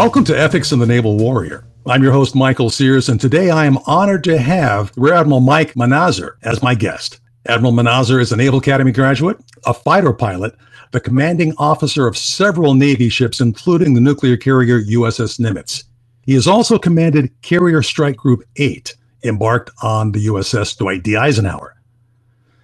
Welcome to Ethics in the Naval Warrior. I'm your host, Michael Sears, and today I am honored to have Rear Admiral Mike Manazir as my guest. Admiral Manazir is a Naval Academy graduate, a fighter pilot, the commanding officer of several Navy ships, including the nuclear carrier USS Nimitz. He has also commanded Carrier Strike Group 8, embarked on the USS Dwight D. Eisenhower.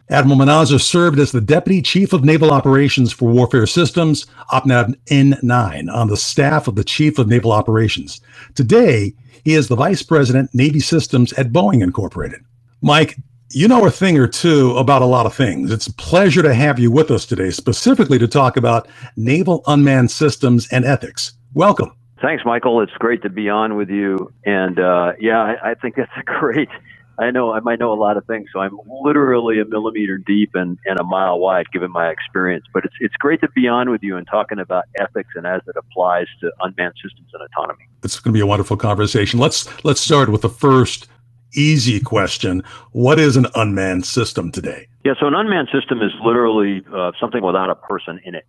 Admiral Manazir served as the Deputy Chief of Naval Operations for Warfare Systems, OPNAV N9, on the staff of the Chief of Naval Operations. Today, he is the Vice President, Navy Systems at Boeing Incorporated. Mike, you know a thing or two about a lot of things. It's a pleasure to have you with us today, specifically to talk about naval unmanned systems and ethics. Welcome. Thanks, Michael. It's great to be on with you. And uh, yeah, I, I think that's a great I know I might know a lot of things, so I'm literally a millimeter deep and, and a mile wide, given my experience. But it's it's great to be on with you and talking about ethics and as it applies to unmanned systems and autonomy. It's going to be a wonderful conversation. Let's let's start with the first easy question: What is an unmanned system today? Yeah, so an unmanned system is literally uh, something without a person in it.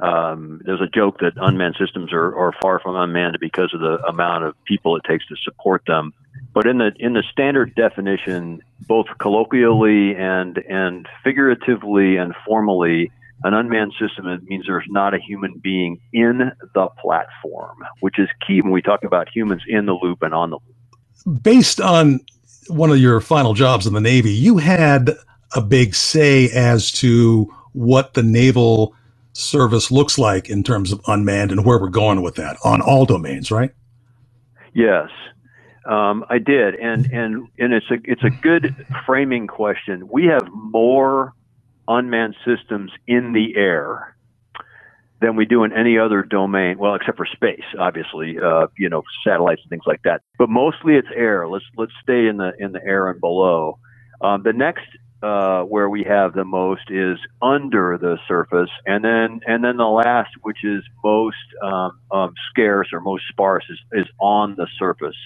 Um, there's a joke that unmanned systems are, are far from unmanned because of the amount of people it takes to support them. But in the in the standard definition, both colloquially and and figuratively and formally, an unmanned system means there's not a human being in the platform, which is key when we talk about humans in the loop and on the loop. Based on one of your final jobs in the Navy, you had a big say as to what the naval service looks like in terms of unmanned and where we're going with that on all domains, right? Yes. Um, I did, and and and it's a it's a good framing question. We have more unmanned systems in the air than we do in any other domain. Well, except for space, obviously, uh, you know, satellites and things like that. But mostly it's air. Let's let's stay in the in the air and below. Um, the next uh, where we have the most is under the surface, and then and then the last, which is most um, um, scarce or most sparse, is, is on the surface.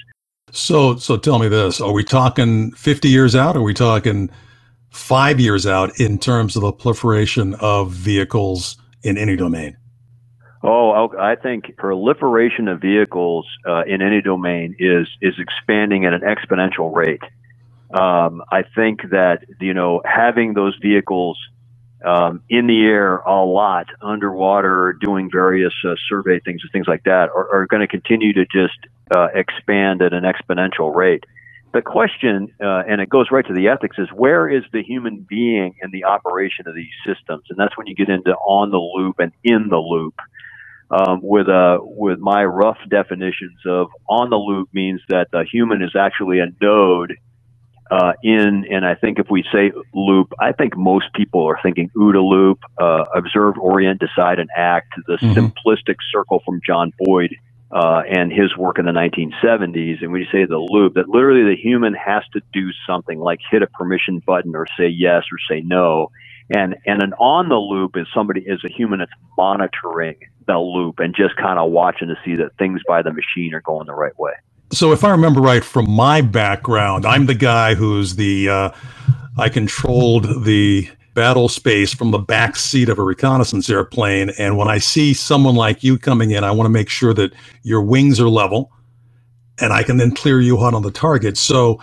So, so tell me this: Are we talking 50 years out? Or are we talking five years out in terms of the proliferation of vehicles in any domain? Oh, I think proliferation of vehicles uh, in any domain is is expanding at an exponential rate. Um, I think that you know having those vehicles um, in the air a lot, underwater, doing various uh, survey things and things like that, are, are going to continue to just uh, expand at an exponential rate. The question, uh, and it goes right to the ethics, is where is the human being in the operation of these systems? And that's when you get into on the loop and in the loop. Um, with uh, with my rough definitions of on the loop means that the human is actually a node uh, in, and I think if we say loop, I think most people are thinking OODA loop, uh, observe, orient, decide, and act, the mm-hmm. simplistic circle from John Boyd uh, and his work in the 1970s. And we say the loop, that literally the human has to do something like hit a permission button or say yes or say no. And, and an on the loop is somebody is a human that's monitoring the loop and just kind of watching to see that things by the machine are going the right way. So if I remember right from my background, I'm the guy who's the uh, I controlled the battle space from the back seat of a reconnaissance airplane. And when I see someone like you coming in, I want to make sure that your wings are level and I can then clear you out on the target. So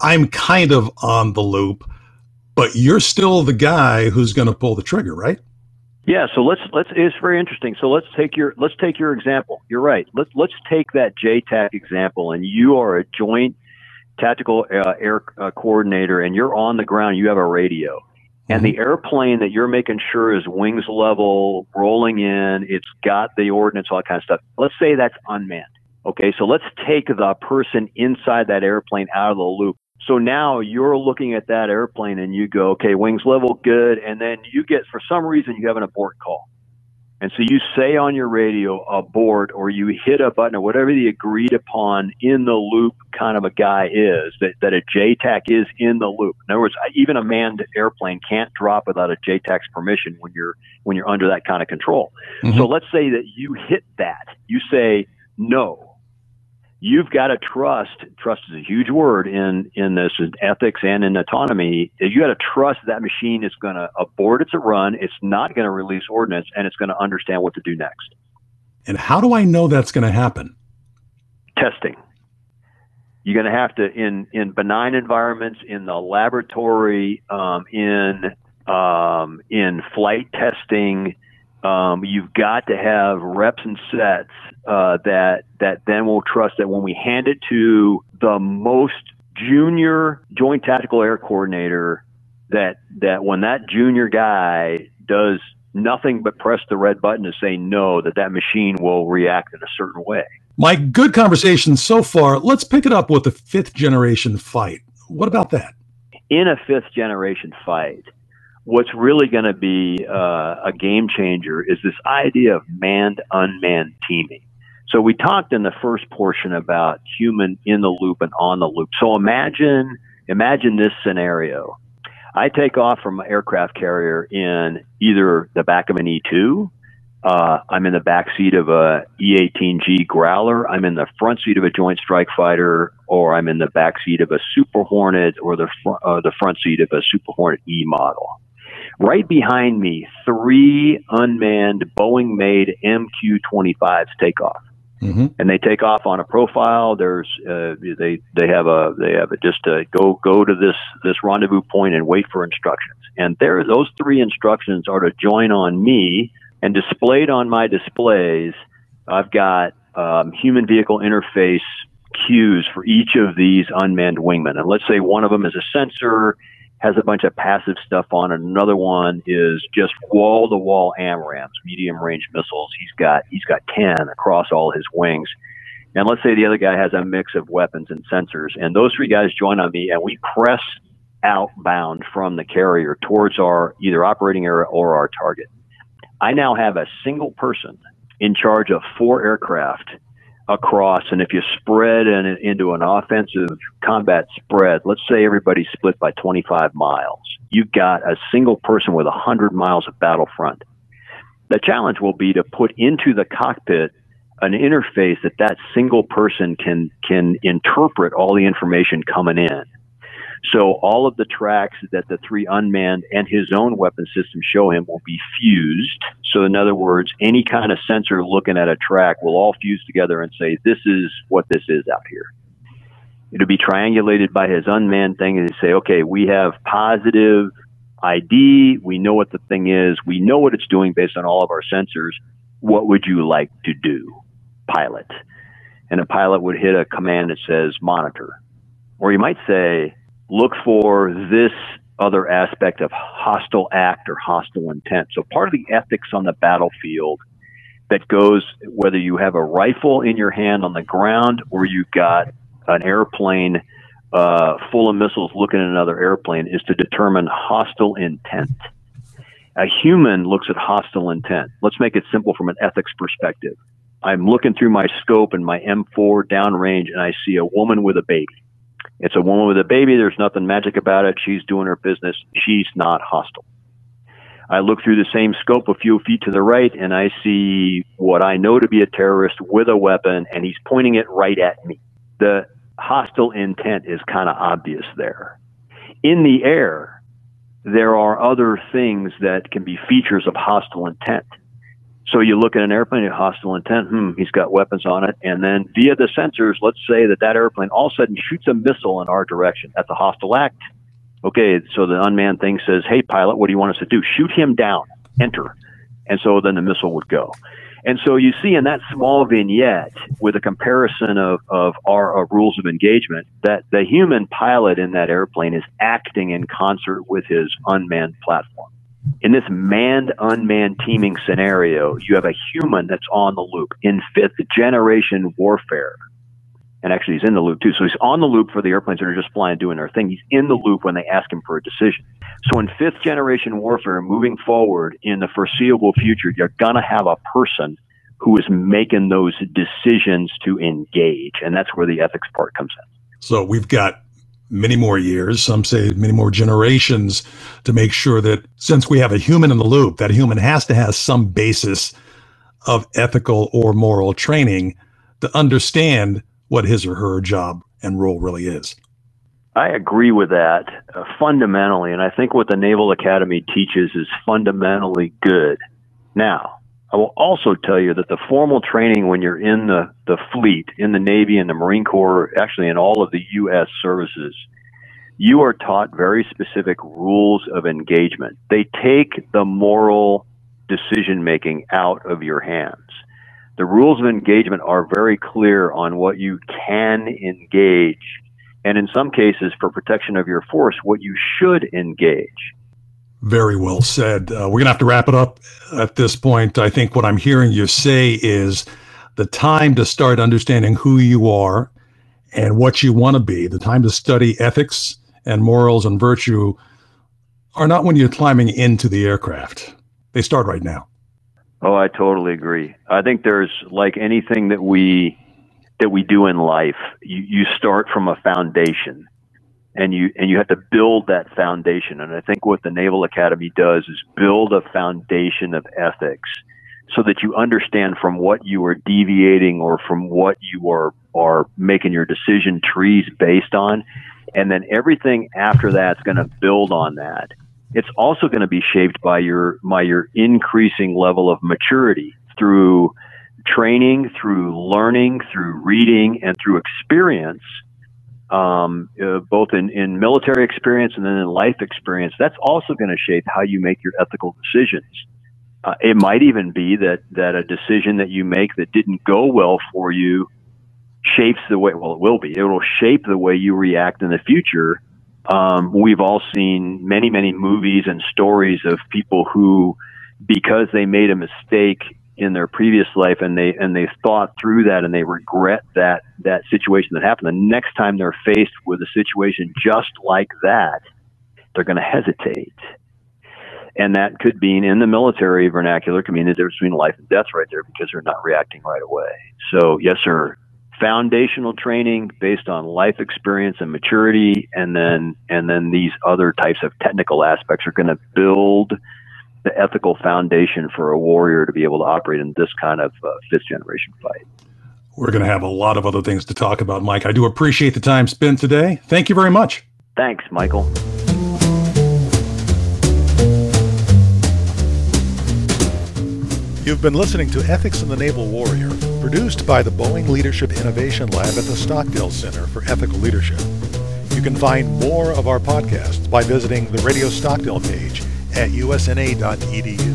I'm kind of on the loop, but you're still the guy who's going to pull the trigger, right? Yeah, so let's let's it's very interesting. So let's take your let's take your example. You're right. Let's let's take that JTAC example, and you are a joint tactical uh, air uh, coordinator, and you're on the ground. You have a radio, and the mm-hmm. airplane that you're making sure is wings level, rolling in. It's got the ordnance, all that kind of stuff. Let's say that's unmanned. Okay, so let's take the person inside that airplane out of the loop. So now you're looking at that airplane and you go, okay, wings level good. And then you get, for some reason, you have an abort call. And so you say on your radio abort or you hit a button or whatever the agreed upon in the loop kind of a guy is that, that a JTAC is in the loop. In other words, even a manned airplane can't drop without a JTAC's permission when you're, when you're under that kind of control. Mm-hmm. So let's say that you hit that. You say no you've got to trust. Trust is a huge word in in this in ethics and in autonomy. You got to trust that machine is going to abort its run. It's not going to release ordnance, and it's going to understand what to do next. And how do I know that's going to happen? Testing. You're going to have to in in benign environments, in the laboratory, um, in um, in flight testing. Um, you've got to have reps and sets uh, that that then will trust that when we hand it to the most junior joint tactical air coordinator, that that when that junior guy does nothing but press the red button to say no, that that machine will react in a certain way. Mike, good conversation so far. Let's pick it up with the fifth generation fight. What about that? In a fifth generation fight, what's really going to be uh, a game changer is this idea of manned unmanned teaming. So we talked in the first portion about human in the loop and on the loop. So imagine imagine this scenario. I take off from an aircraft carrier in either the back of an E2, uh, I'm in the back seat of a E-18G Growler, I'm in the front seat of a Joint Strike Fighter, or I'm in the back seat of a Super Hornet or the fr- uh, the front seat of a Super Hornet E model. Right behind me, three unmanned Boeing-made MQ-25s take off. Mm-hmm. And they take off on a profile. There's uh, they they have a they have a, just a go go to this this rendezvous point and wait for instructions. And there those three instructions are to join on me and displayed on my displays. I've got um, human vehicle interface cues for each of these unmanned wingmen. And let's say one of them is a sensor has a bunch of passive stuff on. Another one is just wall to wall AMRAAMs, medium range missiles. He's got he's got ten across all his wings. And let's say the other guy has a mix of weapons and sensors, and those three guys join on me, and we press outbound from the carrier towards our either operating area or our target. I now have a single person in charge of four aircraft across. And if you spread an, into an offensive combat spread, let's say everybody's split by 25 miles, you've got a single person with 100 miles of battlefront. The challenge will be to put into the cockpit an interface that that single person can can interpret all the information coming in. So all of the tracks that the three unmanned and his own weapon system show him will be fused. So in other words, any kind of sensor looking at a track will all fuse together and say, this is what this is out here. It'll be triangulated by his unmanned thing and say, okay, we have positive ID. We know what the thing is. We know what it's doing based on all of our sensors. What would you like to do, pilot? And a pilot would hit a command that says monitor. Or you might say, look for this other aspect of hostile act or hostile intent. So part of the ethics on the battlefield that goes whether you have a rifle in your hand on the ground or you've got an airplane uh, full of missiles looking at another airplane is to determine hostile intent. A human looks at hostile intent. Let's make it simple from an ethics perspective. I'm looking through my scope and my M4 downrange and I see a woman with a baby. It's a woman with a baby. There's nothing magic about it. She's doing her business. She's not hostile. I look through the same scope a few feet to the right and I see what I know to be a terrorist with a weapon and he's pointing it right at me. The hostile intent is kind of obvious there. In the air, there are other things that can be features of hostile intent. So you look at an airplane, a hostile intent, hmm, he's got weapons on it. And then via the sensors, let's say that that airplane all of a sudden shoots a missile in our direction. That's a hostile act. Okay, so the unmanned thing says, hey, pilot, what do you want us to do? Shoot him down, enter. And so then the missile would go. And so you see in that small vignette with a comparison of, of our, our rules of engagement that the human pilot in that airplane is acting in concert with his unmanned platform in this manned unmanned teaming scenario, you have a human that's on the loop. In fifth generation warfare, and actually he's in the loop too. So he's on the loop for the airplanes that are just flying, doing their thing. He's in the loop when they ask him for a decision. So in fifth generation warfare, moving forward in the foreseeable future, you're gonna have a person who is making those decisions to engage, and that's where the ethics part comes in. So we've got many more years, some say many more generations, to make sure that since we have a human in the loop, that human has to have some basis of ethical or moral training to understand what his or her job and role really is. I agree with that uh, fundamentally, and I think what the Naval Academy teaches is fundamentally good. Now, I will also tell you that the formal training when you're in the, the fleet, in the Navy, in the Marine Corps, actually in all of the U.S. services, you are taught very specific rules of engagement. They take the moral decision making out of your hands. The rules of engagement are very clear on what you can engage, and in some cases, for protection of your force, what you should engage. Very well said. Uh, we're going to have to wrap it up at this point. I think what I'm hearing you say is the time to start understanding who you are and what you want to be, the time to study ethics and morals and virtue are not when you're climbing into the aircraft. They start right now. Oh, I totally agree. I think there's like anything that we that we do in life, you, you start from a foundation and you and you have to build that foundation. And I think what the Naval Academy does is build a foundation of ethics so that you understand from what you are deviating or from what you are are making your decision trees based on. And then everything after that's going to build on that. It's also going to be shaped by your by your increasing level of maturity through training, through learning, through reading, and through experience um, uh, both in, in military experience and then in life experience, that's also going to shape how you make your ethical decisions. Uh, it might even be that, that a decision that you make that didn't go well for you shapes the way, well, it will be. It will shape the way you react in the future. Um, we've all seen many, many movies and stories of people who, because they made a mistake in their previous life and they and they thought through that and they regret that that situation that happened. The next time they're faced with a situation just like that they're going to hesitate. And that could mean in the military vernacular could mean the difference between life and death right there because they're not reacting right away. So yes sir foundational training based on life experience and maturity and then and then these other types of technical aspects are going to build the ethical foundation for a warrior to be able to operate in this kind of uh, fifth generation fight. We're going to have a lot of other things to talk about, Mike. I do appreciate the time spent today. Thank you very much. Thanks, Michael. You've been listening to Ethics in the Naval Warrior, produced by the Boeing Leadership Innovation Lab at the Stockdale Center for Ethical Leadership. You can find more of our podcasts by visiting the Radio Stockdale page at usna.edu.